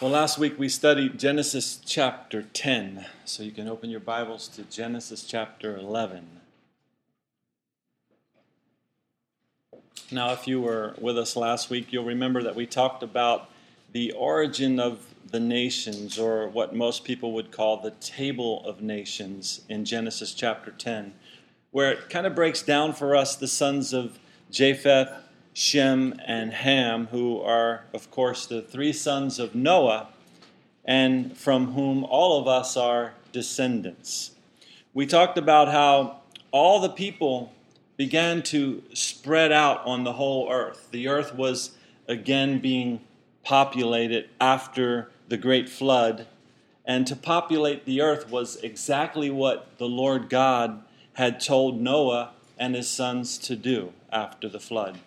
Well, last week we studied Genesis chapter 10, so you can open your Bibles to Genesis chapter 11. Now, if you were with us last week, you'll remember that we talked about the origin of the nations, or what most people would call the table of nations in Genesis chapter 10, where it kind of breaks down for us the sons of Japheth, Shem, and Ham, who are, of course, the three sons of Noah, and from whom all of us are descendants. We talked about how all the people began to spread out on the whole earth. The earth was again being populated after the great flood. And to populate the earth was exactly what the Lord God had told Noah and his sons to do after the flood.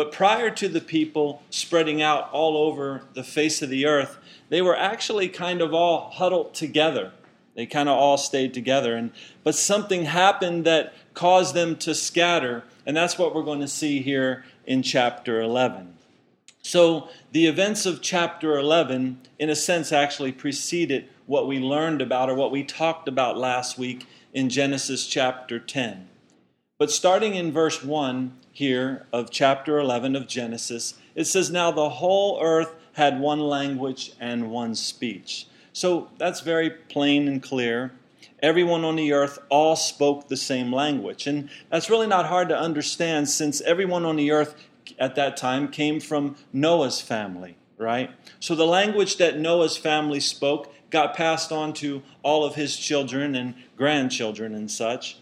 But prior to the people spreading out all over the face of the earth, they were actually kind of all huddled together. They kind of all stayed together. And, but something happened that caused them to scatter, and that's what we're going to see here in chapter 11. So, the events of chapter 11, in a sense, actually preceded what we learned about or what we talked about last week in Genesis chapter 10. But starting in verse 1 here of chapter 11 of Genesis, it says, Now the whole earth had one language and one speech. So that's very plain and clear. Everyone on the earth all spoke the same language. And that's really not hard to understand since everyone on the earth at that time came from Noah's family, right? So the language that Noah's family spoke got passed on to all of his children and grandchildren and such.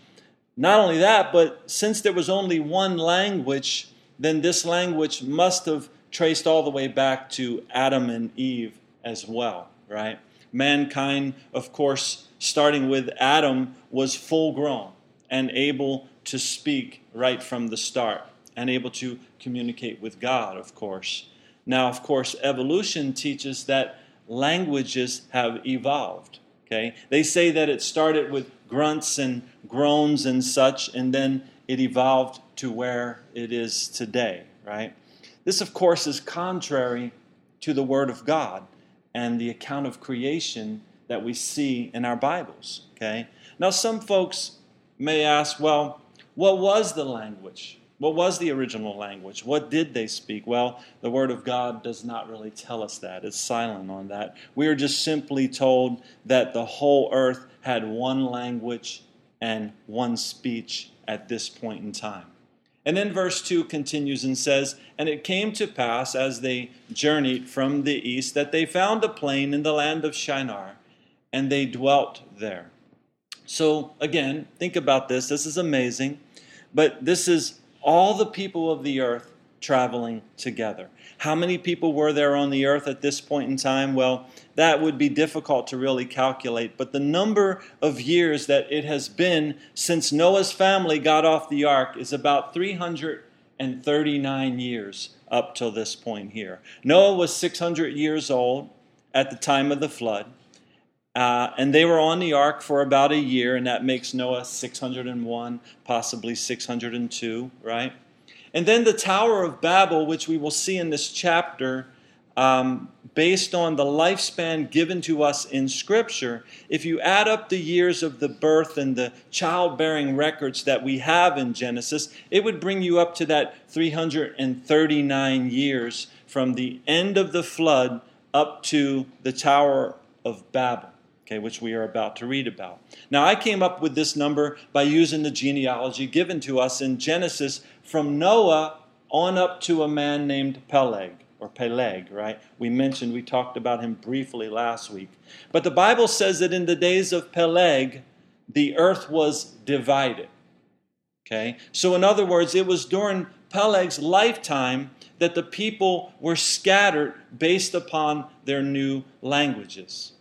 Not only that, but since there was only one language, then this language must have traced all the way back to Adam and Eve as well, right? Mankind, of course, starting with Adam, was full grown and able to speak right from the start and able to communicate with God, of course. Now, of course, evolution teaches that languages have evolved. Okay? They say that it started with grunts and groans and such, and then it evolved to where it is today, right? This, of course, is contrary to the Word of God and the account of creation that we see in our Bibles, okay? Now, some folks may ask, well, what was the language? What was the original language? What did they speak? Well, the Word of God does not really tell us that. It's silent on that. We are just simply told that the whole earth had one language and one speech at this point in time. And then verse 2 continues and says, And it came to pass as they journeyed from the east that they found a plain in the land of Shinar, and they dwelt there. So again, think about this. This is amazing. But this is all the people of the earth traveling together. How many people were there on the earth at this point in time? Well, that would be difficult to really calculate, but the number of years that it has been since Noah's family got off the ark is about 339 years up till this point here. Noah was 600 years old at the time of the flood. Uh, and they were on the ark for about a year, and that makes Noah 601, possibly 602, right? And then the Tower of Babel, which we will see in this chapter, um, based on the lifespan given to us in Scripture, if you add up the years of the birth and the childbearing records that we have in Genesis, it would bring you up to that 339 years from the end of the flood up to the Tower of Babel okay, which we are about to read about. Now, I came up with this number by using the genealogy given to us in Genesis from Noah on up to a man named Peleg, or Peleg, right? We mentioned, we talked about him briefly last week. But the Bible says that in the days of Peleg, the earth was divided. Okay? So, in other words, it was during Peleg's lifetime that the people were scattered based upon their new languages.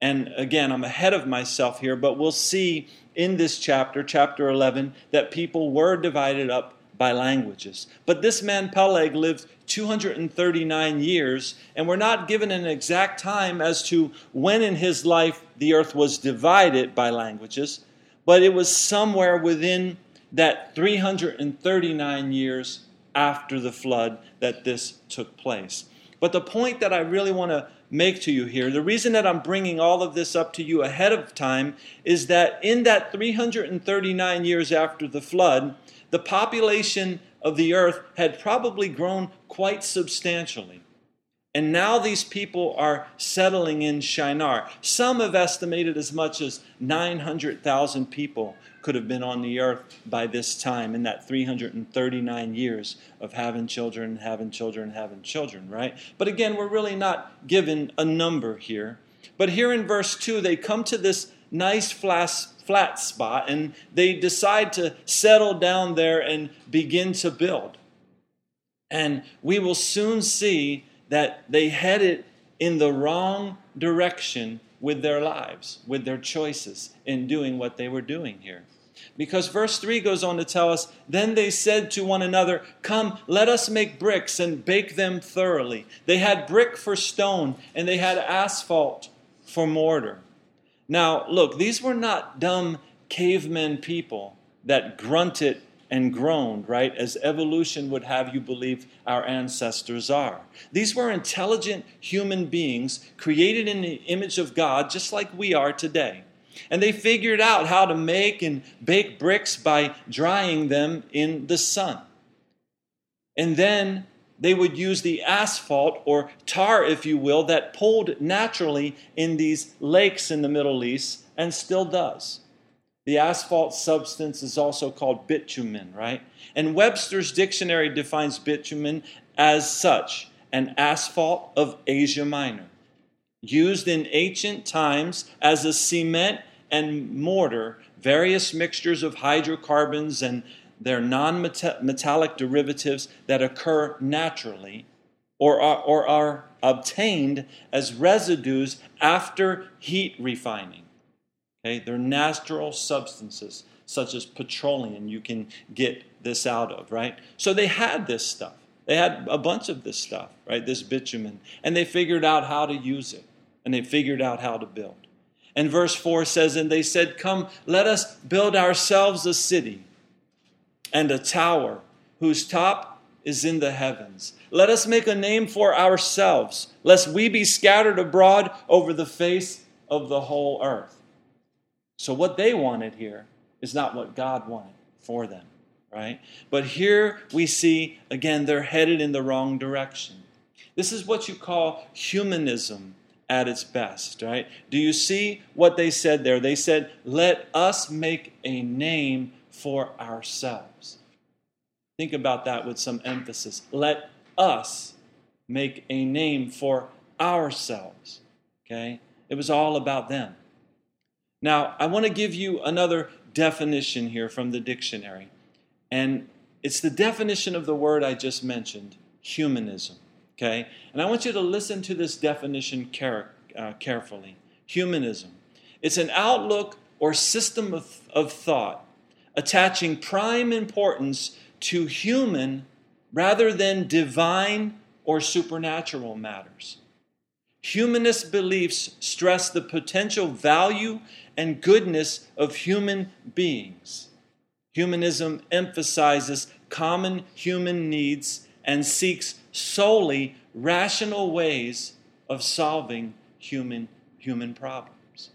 And again, I'm ahead of myself here, but we'll see in this chapter, chapter 11, that people were divided up by languages. But this man Peleg lived 239 years, and we're not given an exact time as to when in his life the earth was divided by languages, but it was somewhere within that 339 years after the flood that this took place. But the point that I really want to make to you here, the reason that I'm bringing all of this up to you ahead of time is that in that 339 years after the flood, the population of the earth had probably grown quite substantially. And now these people are settling in Shinar. Some have estimated as much as 900,000 people could have been on the earth by this time in that 339 years of having children, having children, having children, right? But again, we're really not given a number here. But here in verse 2, they come to this nice flat, flat spot and they decide to settle down there and begin to build. And we will soon see that they headed in the wrong direction with their lives, with their choices in doing what they were doing here. Because verse 3 goes on to tell us Then they said to one another, Come, let us make bricks and bake them thoroughly. They had brick for stone, and they had asphalt for mortar. Now, look, these were not dumb cavemen people that grunted and groaned, right? As evolution would have you believe our ancestors are. These were intelligent human beings created in the image of God, just like we are today. And they figured out how to make and bake bricks by drying them in the sun. And then they would use the asphalt or tar, if you will, that pulled naturally in these lakes in the Middle East and still does. The asphalt substance is also called bitumen, right? And Webster's dictionary defines bitumen as such an asphalt of Asia Minor, used in ancient times as a cement and mortar, various mixtures of hydrocarbons and their non metallic derivatives that occur naturally or are, or are obtained as residues after heat refining. Okay, they're natural substances such as petroleum you can get this out of, right? So they had this stuff. They had a bunch of this stuff, right? This bitumen. And they figured out how to use it. And they figured out how to build. And verse 4 says, And they said, Come, let us build ourselves a city and a tower whose top is in the heavens. Let us make a name for ourselves, lest we be scattered abroad over the face of the whole earth. So, what they wanted here is not what God wanted for them, right? But here we see, again, they're headed in the wrong direction. This is what you call humanism at its best, right? Do you see what they said there? They said, Let us make a name for ourselves. Think about that with some emphasis. Let us make a name for ourselves, okay? It was all about them. Now, I want to give you another definition here from the dictionary. And it's the definition of the word I just mentioned humanism. Okay? And I want you to listen to this definition care, uh, carefully. Humanism. It's an outlook or system of, of thought attaching prime importance to human rather than divine or supernatural matters. Humanist beliefs stress the potential value and goodness of human beings. Humanism emphasizes common human needs and seeks solely rational ways of solving human, human problems.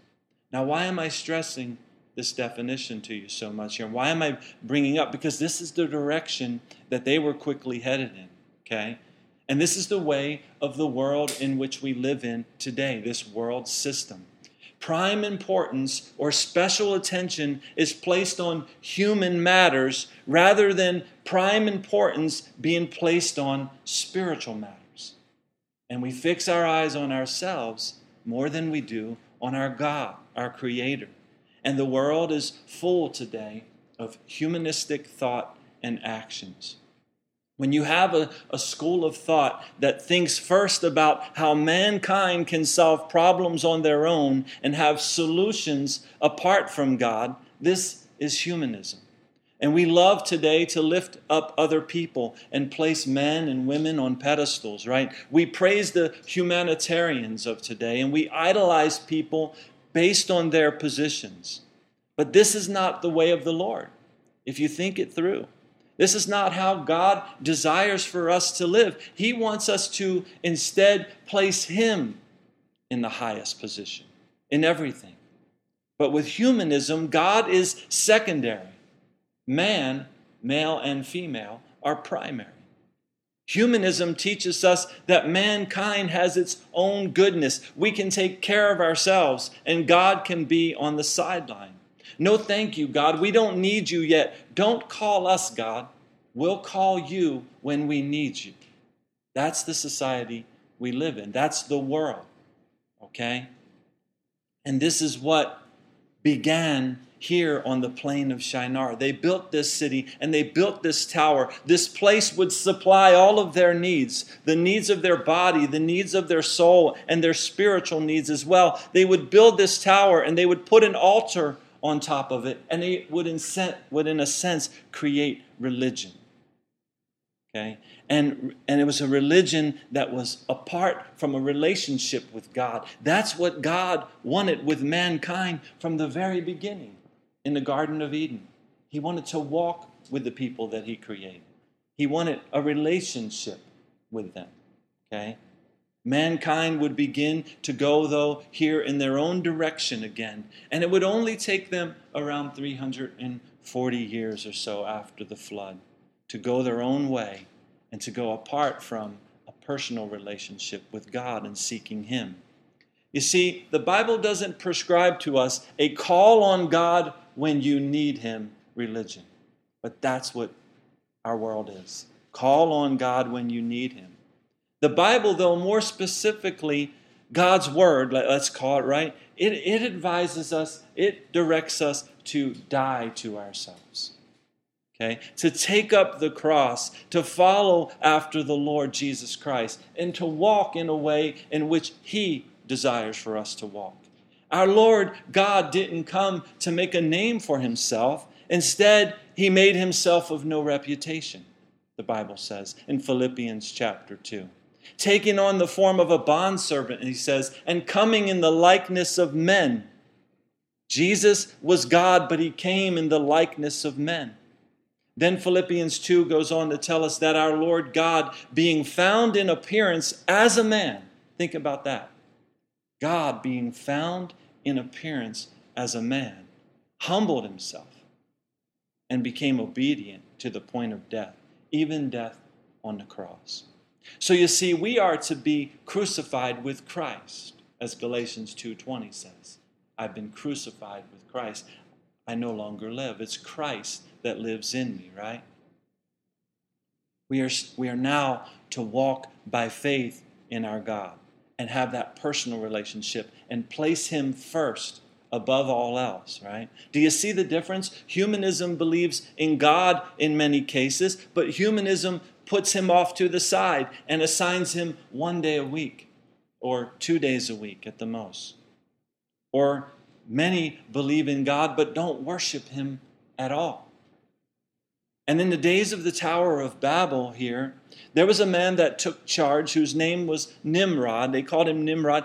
Now, why am I stressing this definition to you so much here? Why am I bringing up? Because this is the direction that they were quickly headed in, okay? And this is the way of the world in which we live in today, this world system prime importance or special attention is placed on human matters rather than prime importance being placed on spiritual matters. And we fix our eyes on ourselves more than we do on our God, our Creator. And the world is full today of humanistic thought and actions. When you have a, a school of thought that thinks first about how mankind can solve problems on their own and have solutions apart from God, this is humanism. And we love today to lift up other people and place men and women on pedestals, right? We praise the humanitarians of today and we idolize people based on their positions. But this is not the way of the Lord, if you think it through. This is not how God desires for us to live. He wants us to instead place Him in the highest position in everything. But with humanism, God is secondary. Man, male and female, are primary. Humanism teaches us that mankind has its own goodness. We can take care of ourselves, and God can be on the sideline. No, thank you, God. We don't need you yet. Don't call us, God. We'll call you when we need you. That's the society we live in. That's the world. Okay? And this is what began here on the plain of Shinar. They built this city and they built this tower. This place would supply all of their needs the needs of their body, the needs of their soul, and their spiritual needs as well. They would build this tower and they would put an altar on top of it, and they would, in, would in a sense, create religion. Okay? And, and it was a religion that was apart from a relationship with God. That's what God wanted with mankind from the very beginning in the Garden of Eden. He wanted to walk with the people that He created, He wanted a relationship with them. Okay? Mankind would begin to go, though, here in their own direction again. And it would only take them around 340 years or so after the flood to go their own way and to go apart from a personal relationship with God and seeking Him. You see, the Bible doesn't prescribe to us a call on God when you need Him religion. But that's what our world is. Call on God when you need Him. The Bible, though, more specifically, God's Word, let's call it right, it, it advises us, it directs us to die to ourselves. Okay? To take up the cross, to follow after the Lord Jesus Christ, and to walk in a way in which He desires for us to walk. Our Lord God didn't come to make a name for himself. Instead, he made himself of no reputation, the Bible says in Philippians chapter 2. Taking on the form of a bondservant, he says, and coming in the likeness of men. Jesus was God, but he came in the likeness of men. Then Philippians 2 goes on to tell us that our Lord God, being found in appearance as a man, think about that God, being found in appearance as a man, humbled himself and became obedient to the point of death, even death on the cross. So you see, we are to be crucified with Christ, as Galatians 2:20 says. I've been crucified with Christ. I no longer live. It's Christ that lives in me, right? We are, we are now to walk by faith in our God and have that personal relationship and place Him first above all else, right? Do you see the difference? Humanism believes in God in many cases, but humanism puts Him off to the side and assigns Him one day a week or two days a week at the most. Or many believe in God but don't worship Him at all. And in the days of the Tower of Babel here, there was a man that took charge whose name was Nimrod. They called him Nimrod.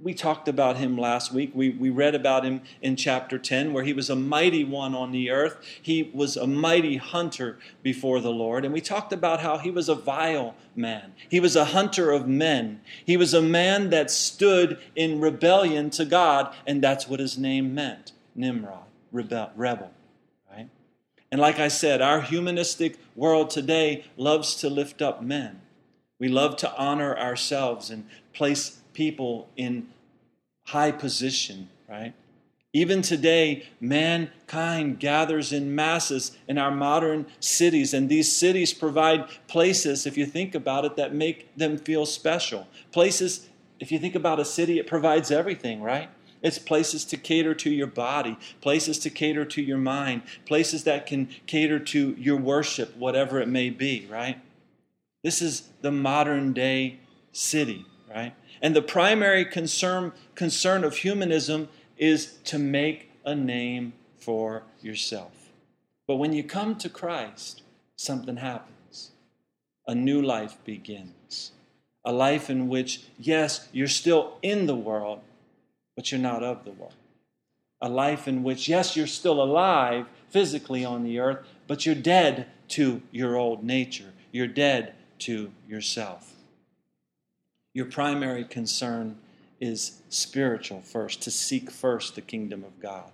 We talked about him last week. We, we read about him in chapter 10, where he was a mighty one on the earth. He was a mighty hunter before the Lord. And we talked about how he was a vile man. He was a hunter of men. He was a man that stood in rebellion to God, and that's what his name meant Nimrod, rebel, rebel. And like I said, our humanistic world today loves to lift up men. We love to honor ourselves and place people in high position, right? Even today, mankind gathers in masses in our modern cities, and these cities provide places, if you think about it, that make them feel special. Places, if you think about a city, it provides everything, right? It's places to cater to your body, places to cater to your mind, places that can cater to your worship, whatever it may be, right? This is the modern day city, right? And the primary concern, concern of humanism is to make a name for yourself. But when you come to Christ, something happens. A new life begins. A life in which, yes, you're still in the world, but you're not of the world. A life in which, yes, you're still alive physically on the earth, but you're dead to your old nature. You're dead to yourself. Your primary concern is spiritual first, to seek first the kingdom of God.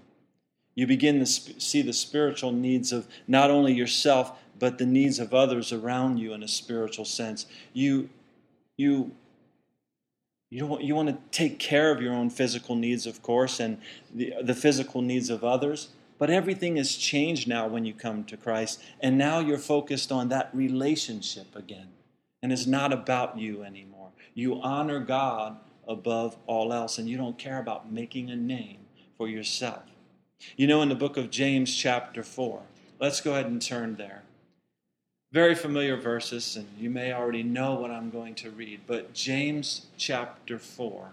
You begin to see the spiritual needs of not only yourself, but the needs of others around you in a spiritual sense. You, you, you, don't, you want to take care of your own physical needs, of course, and the, the physical needs of others. But everything has changed now when you come to Christ, and now you're focused on that relationship again. And it's not about you anymore. You honor God above all else, and you don't care about making a name for yourself. You know, in the book of James, chapter 4, let's go ahead and turn there. Very familiar verses, and you may already know what I'm going to read, but James chapter 4.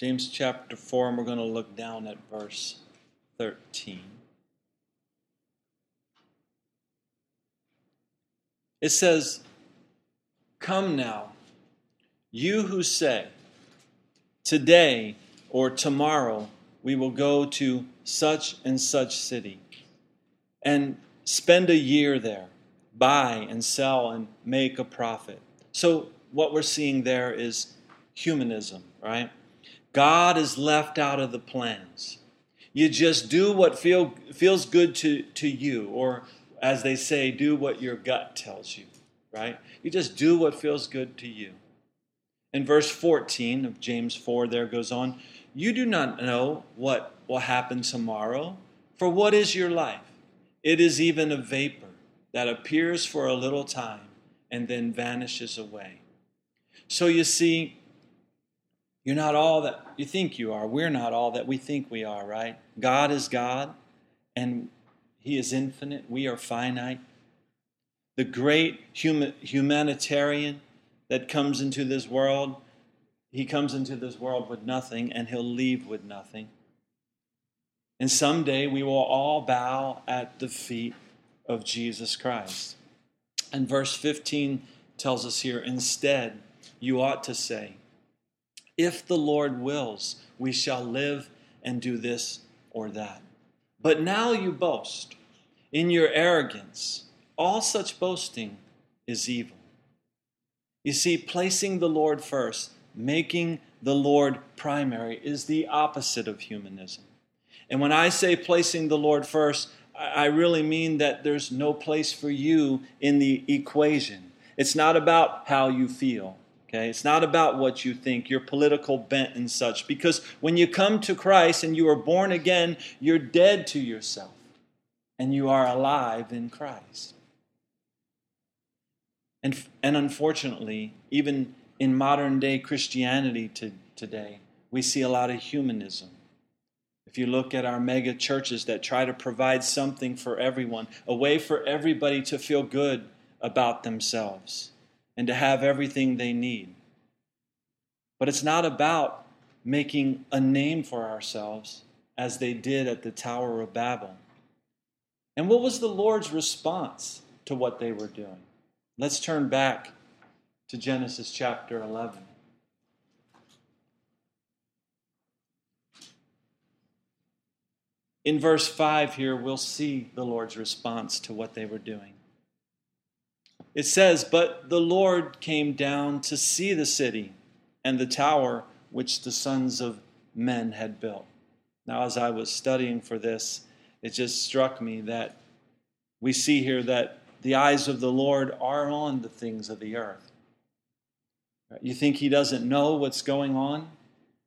James chapter 4, and we're going to look down at verse 13. It says, Come now, you who say, Today or tomorrow we will go to such and such city and spend a year there, buy and sell and make a profit. So, what we're seeing there is humanism, right? God is left out of the plans. You just do what feel, feels good to, to you, or as they say, do what your gut tells you, right? You just do what feels good to you. In verse 14 of James 4, there goes on, You do not know what will happen tomorrow, for what is your life? It is even a vapor that appears for a little time and then vanishes away. So you see, you're not all that you think you are. We're not all that we think we are, right? God is God, and He is infinite. We are finite. The great human, humanitarian that comes into this world, he comes into this world with nothing, and he'll leave with nothing. And someday we will all bow at the feet of Jesus Christ. And verse 15 tells us here instead, you ought to say, if the Lord wills, we shall live and do this or that. But now you boast in your arrogance. All such boasting is evil. You see, placing the Lord first, making the Lord primary, is the opposite of humanism. And when I say placing the Lord first, I really mean that there's no place for you in the equation. It's not about how you feel. Okay? It's not about what you think, your political bent and such. Because when you come to Christ and you are born again, you're dead to yourself and you are alive in Christ. And, and unfortunately, even in modern day Christianity to, today, we see a lot of humanism. If you look at our mega churches that try to provide something for everyone, a way for everybody to feel good about themselves and to have everything they need. But it's not about making a name for ourselves as they did at the Tower of Babel. And what was the Lord's response to what they were doing? Let's turn back to Genesis chapter 11. In verse 5 here, we'll see the Lord's response to what they were doing. It says, But the Lord came down to see the city and the tower which the sons of men had built. Now, as I was studying for this, it just struck me that we see here that the eyes of the Lord are on the things of the earth. You think He doesn't know what's going on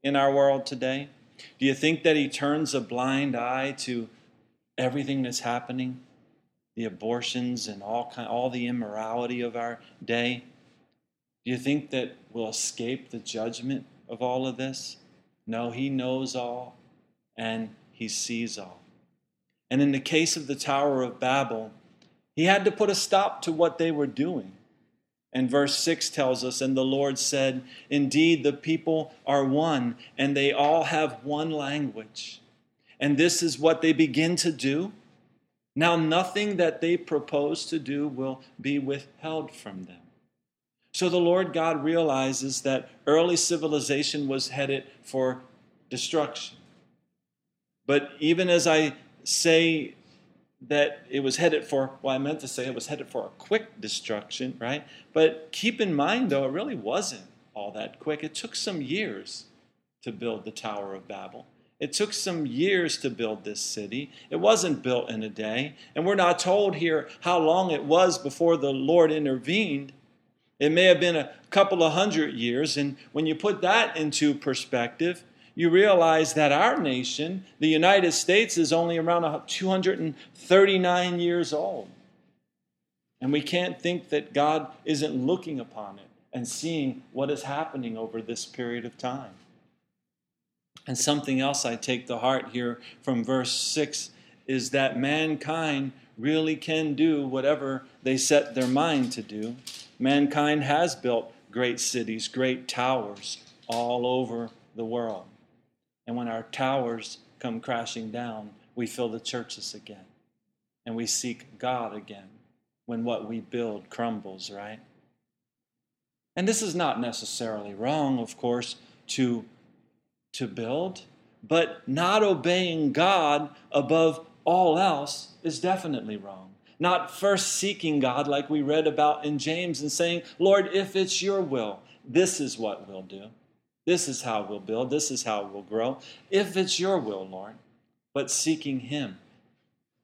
in our world today? Do you think that He turns a blind eye to everything that's happening? The abortions and all kind, all the immorality of our day? Do you think that we'll escape the judgment of all of this? No, he knows all and he sees all. And in the case of the Tower of Babel, he had to put a stop to what they were doing. And verse 6 tells us, And the Lord said, Indeed, the people are one, and they all have one language. And this is what they begin to do. Now, nothing that they propose to do will be withheld from them. So the Lord God realizes that early civilization was headed for destruction. But even as I say that it was headed for, well, I meant to say it was headed for a quick destruction, right? But keep in mind, though, it really wasn't all that quick. It took some years to build the Tower of Babel. It took some years to build this city. It wasn't built in a day. And we're not told here how long it was before the Lord intervened. It may have been a couple of hundred years. And when you put that into perspective, you realize that our nation, the United States, is only around 239 years old. And we can't think that God isn't looking upon it and seeing what is happening over this period of time. And something else I take to heart here from verse 6 is that mankind really can do whatever they set their mind to do. Mankind has built great cities, great towers all over the world. And when our towers come crashing down, we fill the churches again. And we seek God again when what we build crumbles, right? And this is not necessarily wrong, of course, to, to build, but not obeying God above all else is definitely wrong. Not first seeking God, like we read about in James, and saying, Lord, if it's your will, this is what we'll do. This is how we'll build. This is how we'll grow. If it's your will, Lord. But seeking Him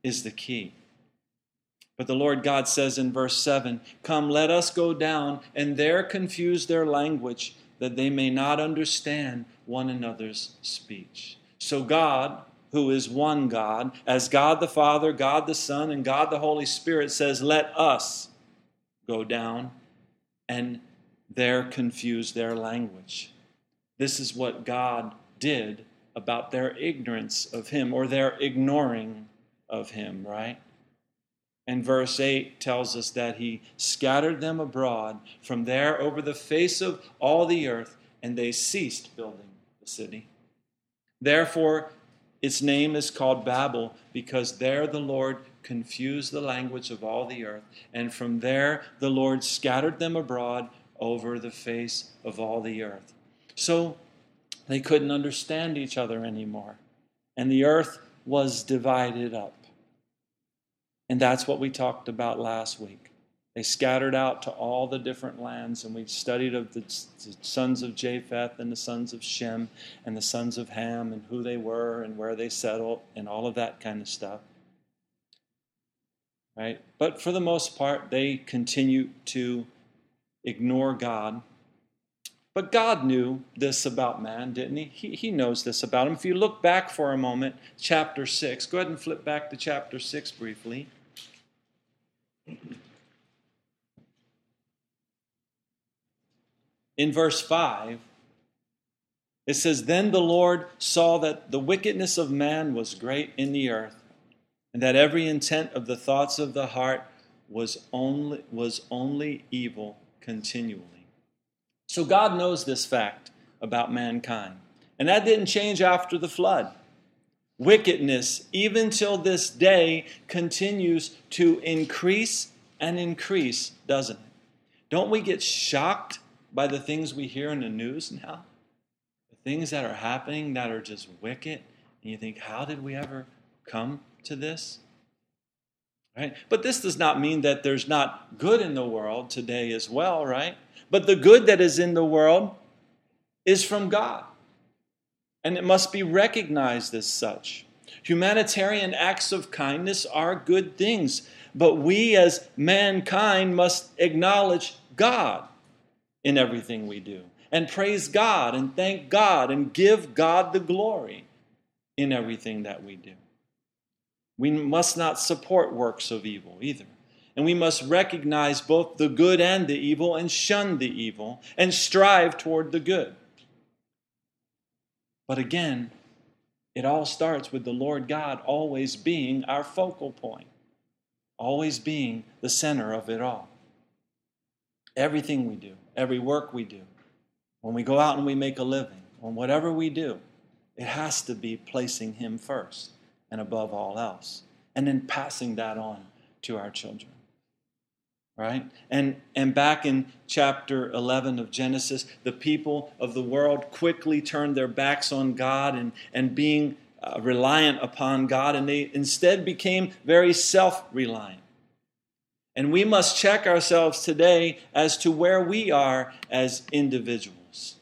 is the key. But the Lord God says in verse 7 Come, let us go down and there confuse their language, that they may not understand one another's speech. So, God, who is one God, as God the Father, God the Son, and God the Holy Spirit, says, Let us go down and there confuse their language. This is what God did about their ignorance of Him or their ignoring of Him, right? And verse 8 tells us that He scattered them abroad from there over the face of all the earth, and they ceased building the city. Therefore, its name is called Babel, because there the Lord confused the language of all the earth, and from there the Lord scattered them abroad over the face of all the earth. So they couldn't understand each other anymore. And the earth was divided up. And that's what we talked about last week. They scattered out to all the different lands, and we studied of the, the, sons of Japheth and the sons of Shem and the sons of Ham and who they were and where they settled and all of that kind of stuff. Right? But for the most part, they continue to ignore God but God knew this about man, didn't he? he? He knows this about him. If you look back for a moment, chapter 6, go ahead and flip back to chapter 6 briefly. In verse 5, it says, Then the Lord saw that the wickedness of man was great in the earth, and that every intent of the thoughts of the heart was only, was only evil continually. So God knows this fact about mankind. And that didn't change after the flood. Wickedness, even till this day, continues to increase and increase, doesn't it? Don't we get shocked by the things we hear in the news now? The things that are happening that are just wicked. And you think, how did we ever come to this? Right? But this does not mean that there's not good in the world today as well, right? But the good that is in the world is from God, and it must be recognized as such. Humanitarian acts of kindness are good things, but we as mankind must acknowledge God in everything we do, and praise God, and thank God, and give God the glory in everything that we do. We must not support works of evil either. And we must recognize both the good and the evil and shun the evil and strive toward the good. But again, it all starts with the Lord God always being our focal point, always being the center of it all. Everything we do, every work we do, when we go out and we make a living, on whatever we do, it has to be placing Him first and above all else, and then passing that on to our children. Right? And, and back in chapter 11 of Genesis, the people of the world quickly turned their backs on God and, and being uh, reliant upon God, and they instead became very self reliant. And we must check ourselves today as to where we are as individuals.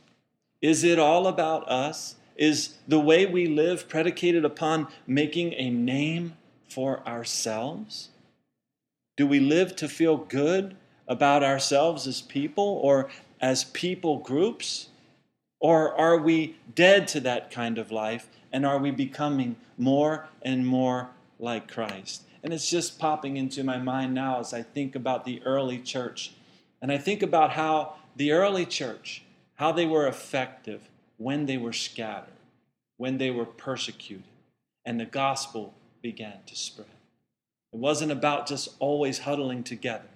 Is it all about us? Is the way we live predicated upon making a name for ourselves? Do we live to feel good about ourselves as people or as people groups? Or are we dead to that kind of life and are we becoming more and more like Christ? And it's just popping into my mind now as I think about the early church. And I think about how the early church, how they were effective when they were scattered, when they were persecuted, and the gospel began to spread. It wasn't about just always huddling together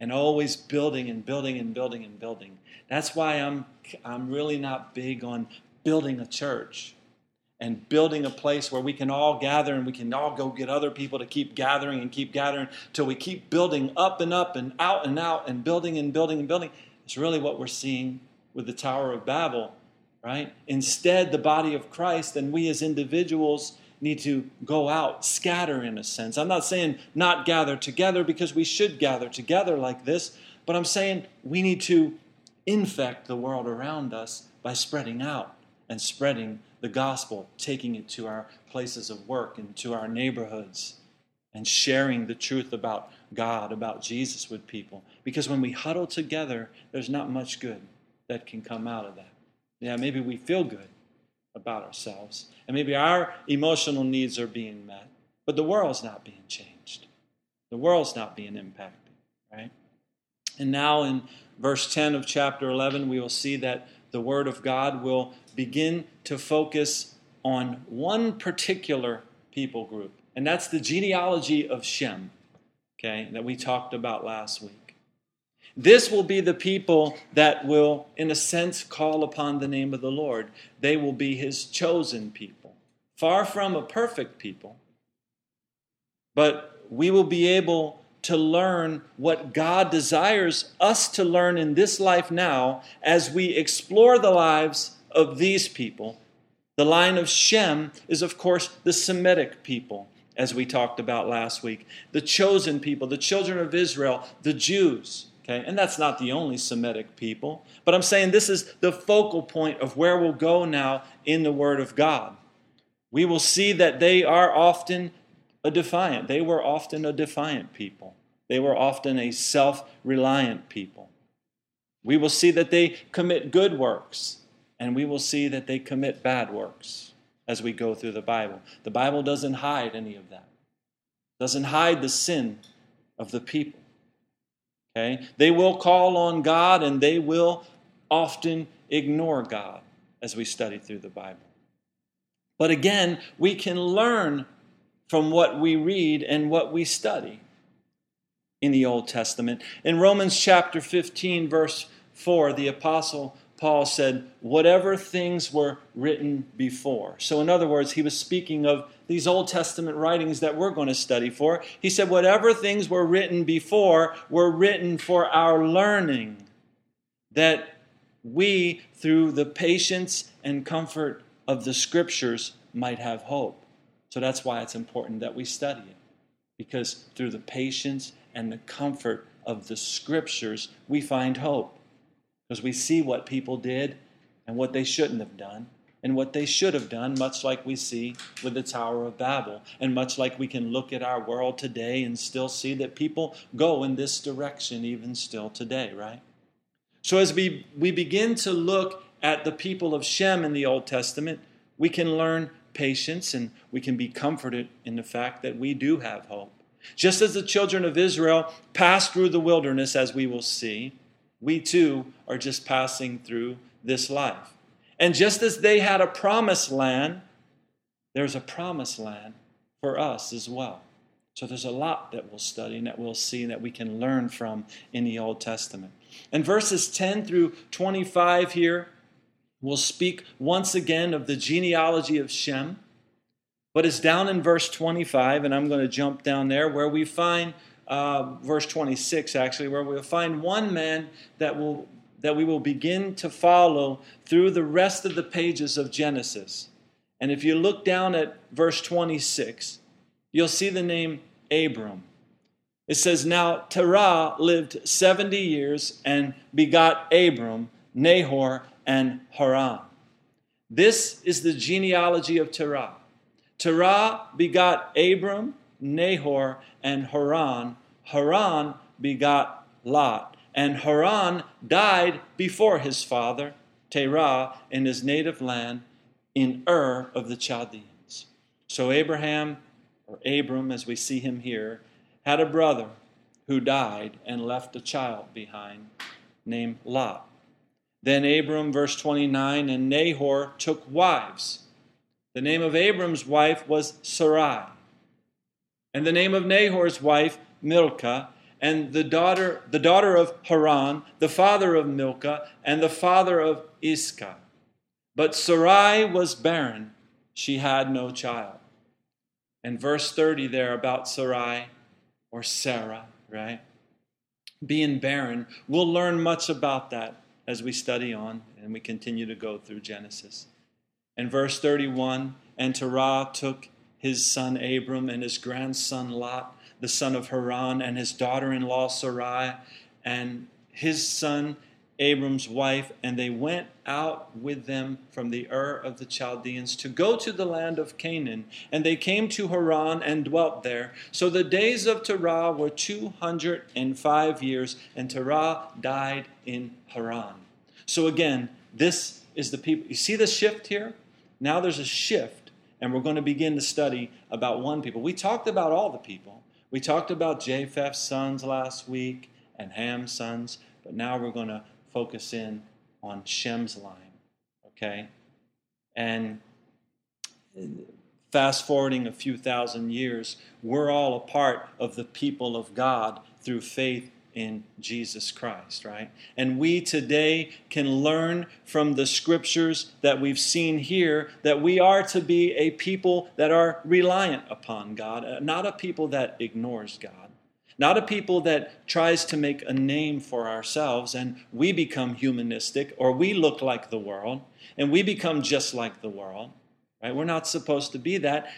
and always building and building and building and building. That's why I'm, I'm really not big on building a church and building a place where we can all gather and we can all go get other people to keep gathering and keep gathering till we keep building up and up and out and out and building and building and building. It's really what we're seeing with the Tower of Babel, right? Instead, the body of Christ and we as individuals need to go out, scatter in a sense. I'm not saying not gather together because we should gather together like this, but I'm saying we need to infect the world around us by spreading out and spreading the gospel, taking it to our places of work and to our neighborhoods, and sharing the truth about God, about Jesus with people. Because when we huddle together, there's not much good that can come out of that. Yeah, maybe we feel good about ourselves, and maybe our emotional needs are being met, but the world's not being changed. The world's not being impacted, right? And now in verse 10 of chapter 11, we will see that the Word of God will begin to focus on one particular people group, and that's the genealogy of Shem, okay, that we talked about last week. This will be the people that will, in a sense, call upon the name of the Lord. They will be his chosen people, far from a perfect people. But we will be able to learn what God desires us to learn in this life now as we explore the lives of these people. The line of Shem is, of course, the Semitic people, as we talked about last week. The chosen people, the children of Israel, the Jews. Okay, and that's not the only Semitic people, but I'm saying this is the focal point of where we'll go now in the Word of God. We will see that they are often a defiant. They were often a defiant people. They were often a self reliant people. We will see that they commit good works, and we will see that they commit bad works as we go through the Bible. The Bible doesn't hide any of that, doesn't hide the sin of the people. Okay? They will call on God and they will often ignore God as we study through the Bible. But again, we can learn from what we read and what we study in the Old Testament. In Romans chapter 15, verse 4, the Apostle Paul said, whatever things were written before. So, in other words, he was speaking of these Old Testament writings that we're going to study for. He said, whatever things were written before were written for our learning, that we, through the patience and comfort of the Scriptures, might have hope. So that's why it's important that we study it. Because through the patience and the comfort of the scriptures, we find hope. Because we see what people did and what they shouldn't have done, and what they should have done, much like we see with the Tower of Babel, and much like we can look at our world today and still see that people go in this direction even still today, right? So as we, we begin to look at the people of Shem in the Old Testament, we can learn patience and we can be comforted in the fact that we do have hope. Just as the children of Israel passed through the wilderness, as we will see, we too are just passing through this life. And just as they had a promised land, there's a promised land for us as well. So there's a lot that we'll study and that we'll see and that we can learn from in the Old Testament. And verses 10 through 25 here will speak once again of the genealogy of Shem. But it's down in verse 25, and I'm going to jump down there where we find uh, verse 26 actually, where we'll find one man that will that we will begin to follow through the rest of the pages of Genesis. And if you look down at verse 26, you'll see the name Abram. It says, Now Terah lived 70 years and begot Abram, Nahor, and Haran. This is the genealogy of Terah. Terah begot Abram, Nahor, and Haran. Haran begot Lot. And Haran died before his father, Terah, in his native land in Ur of the Chaldeans. So Abraham, or Abram as we see him here, had a brother who died and left a child behind named Lot. Then Abram, verse 29, and Nahor took wives. The name of Abram's wife was Sarai, and the name of Nahor's wife, Milcah, and the daughter, the daughter of Haran, the father of Milcah, and the father of Iscah. But Sarai was barren, she had no child. And verse 30 there about Sarai, or Sarah, right? Being barren, we'll learn much about that as we study on and we continue to go through Genesis. And verse 31 And Terah took his son Abram and his grandson Lot, the son of Haran, and his daughter in law Sarai, and his son Abram's wife, and they went out with them from the Ur of the Chaldeans to go to the land of Canaan. And they came to Haran and dwelt there. So the days of Terah were 205 years, and Terah died in Haran. So again, this is the people. You see the shift here? Now there's a shift, and we're going to begin to study about one people. We talked about all the people. We talked about Japheth's sons last week and Ham's sons, but now we're going to focus in on Shem's line. Okay? And fast forwarding a few thousand years, we're all a part of the people of God through faith in Jesus Christ, right? And we today can learn from the scriptures that we've seen here that we are to be a people that are reliant upon God, uh, not a people that ignores God. Not a people that tries to make a name for ourselves and we become humanistic or we look like the world and we become just like the world. Right? We're not supposed to be that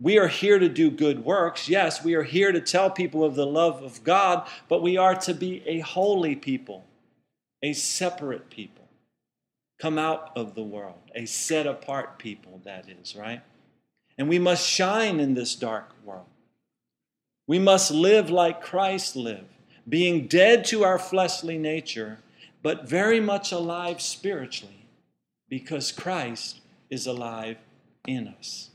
we are here to do good works. Yes, we are here to tell people of the love of God, but we are to be a holy people, a separate people. Come out of the world, a set apart people, that is, right? And we must shine in this dark world. We must live like Christ lived, being dead to our fleshly nature, but very much alive spiritually, because Christ is alive in us.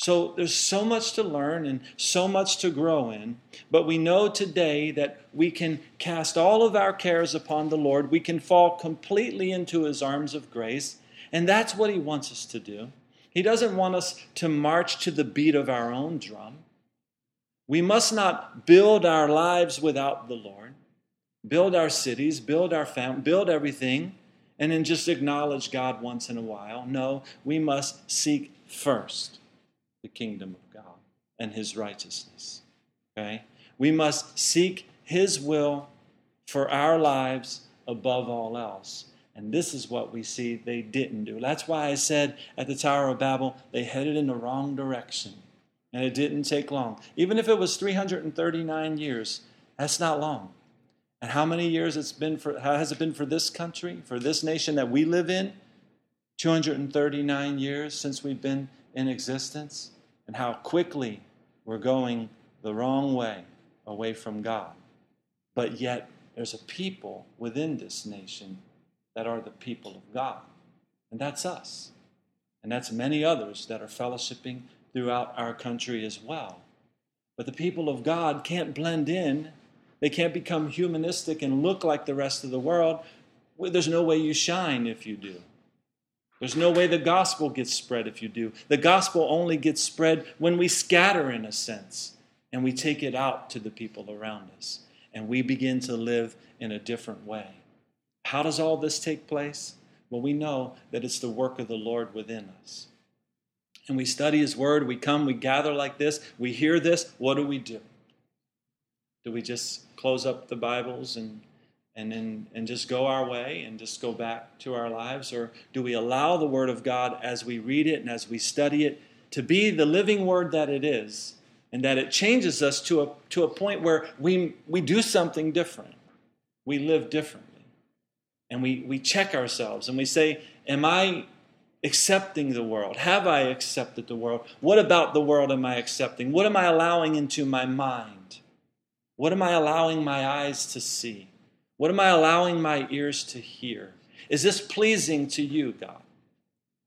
So there's so much to learn and so much to grow in, but we know today that we can cast all of our cares upon the Lord. We can fall completely into his arms of grace, and that's what he wants us to do. He doesn't want us to march to the beat of our own drum. We must not build our lives without the Lord, build our cities, build our family, build everything, and then just acknowledge God once in a while. No, we must seek first the kingdom of God and his righteousness. Okay? We must seek his will for our lives above all else. And this is what we see they didn't do. That's why I said at the Tower of Babel, they headed in the wrong direction. And it didn't take long. Even if it was 339 years, that's not long. And how many years it's been for how has it been for this country, for this nation that we live in? 239 years since we've been in existence and how quickly we're going the wrong way away from God. But yet, there's a people within this nation that are the people of God. And that's us. And that's many others that are fellowshipping throughout our country as well. But the people of God can't blend in, they can't become humanistic and look like the rest of the world. There's no way you shine if you do. There's no way the gospel gets spread if you do. The gospel only gets spread when we scatter, in a sense. and we take it out to the people around us, and we begin to live in a different way. How does all this take place? Well, we know that it's the work of the Lord within us. And we study His Word, we come, we gather like this, we hear this. What do we do? Do we just close up the Bibles and and, and, and just go our way and just go back to our lives? Or do we allow the Word of God as we read it and as we study it to be the living Word that it is and that it changes us to a, to a point where we, we do something different? We live differently. And we, we check ourselves and we say, Am I accepting the world? Have I accepted the world? What about the world am I accepting? What am I allowing into my mind? What am I allowing my eyes to see? What am I allowing my ears to hear? Is this pleasing to you, God?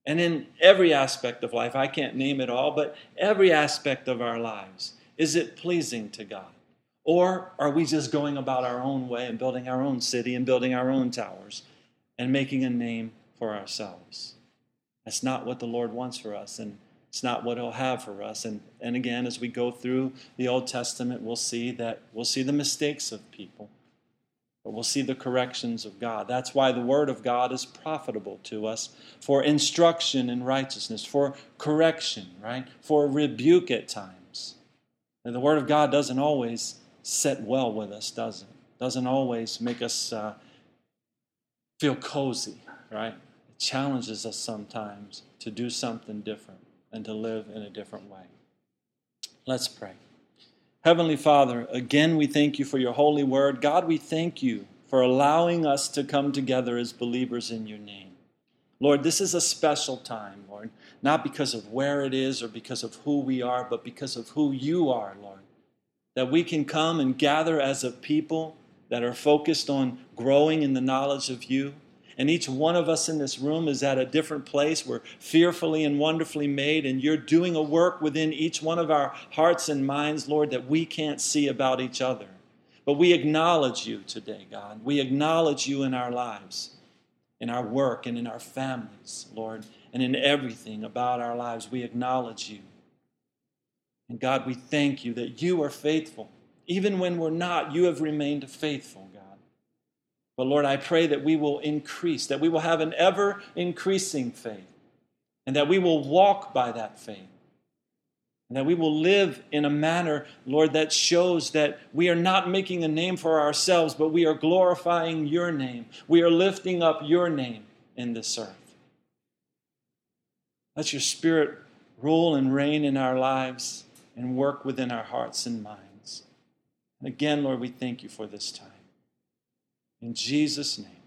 And in every aspect of life, I can't name it all, but every aspect of our lives, is it pleasing to God? Or are we just going about our own way and building our own city and building our own towers and making a name for ourselves? That's not what the Lord wants for us, and it's not what He'll have for us. And, and again, as we go through the Old Testament, we'll see that we'll see the mistakes of people but we'll see the corrections of God. That's why the Word of God is profitable to us for instruction in righteousness, for correction, right? For rebuke at times. And the Word of God doesn't always set well with us, does it? Doesn't always make us uh, feel cozy, right? It challenges us sometimes to do something different and to live in a different way. Let's pray. Heavenly Father, again we thank you for your holy word. God, we thank you for allowing us to come together as believers in your name. Lord, this is a special time, Lord, not because of where it is or because of who we are, but because of who you are, Lord. That we can come and gather as a people that are focused on growing in the knowledge of you, and each one of us in this room is at a different place. We're fearfully and wonderfully made, and you're doing a work within each one of our hearts and minds, Lord, that we can't see about each other. But we acknowledge you today, God. We acknowledge you in our lives, in our work, and in our families, Lord, and in everything about our lives. We acknowledge you. And God, we thank you that you are faithful. Even when we're not, you have remained faithful. But Lord, I pray that we will increase, that we will have an ever increasing faith, and that we will walk by that faith. And that we will live in a manner, Lord, that shows that we are not making a name for ourselves, but we are glorifying your name. We are lifting up your name in this earth. Let your spirit rule and reign in our lives and work within our hearts and minds. And again, Lord, we thank you for this time. In Jesus' name.